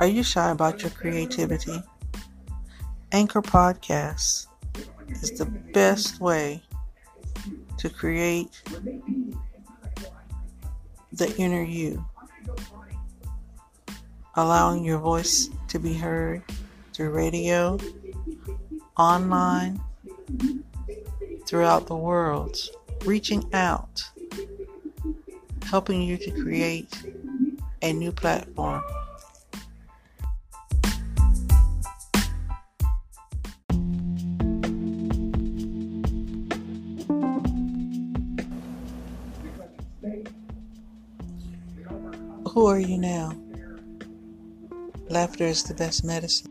Are you shy about your creativity? Anchor Podcasts is the best way to create the inner you, allowing your voice to be heard through radio, online, throughout the world, reaching out, helping you to create a new platform. Who are you now? Laughter is the best medicine.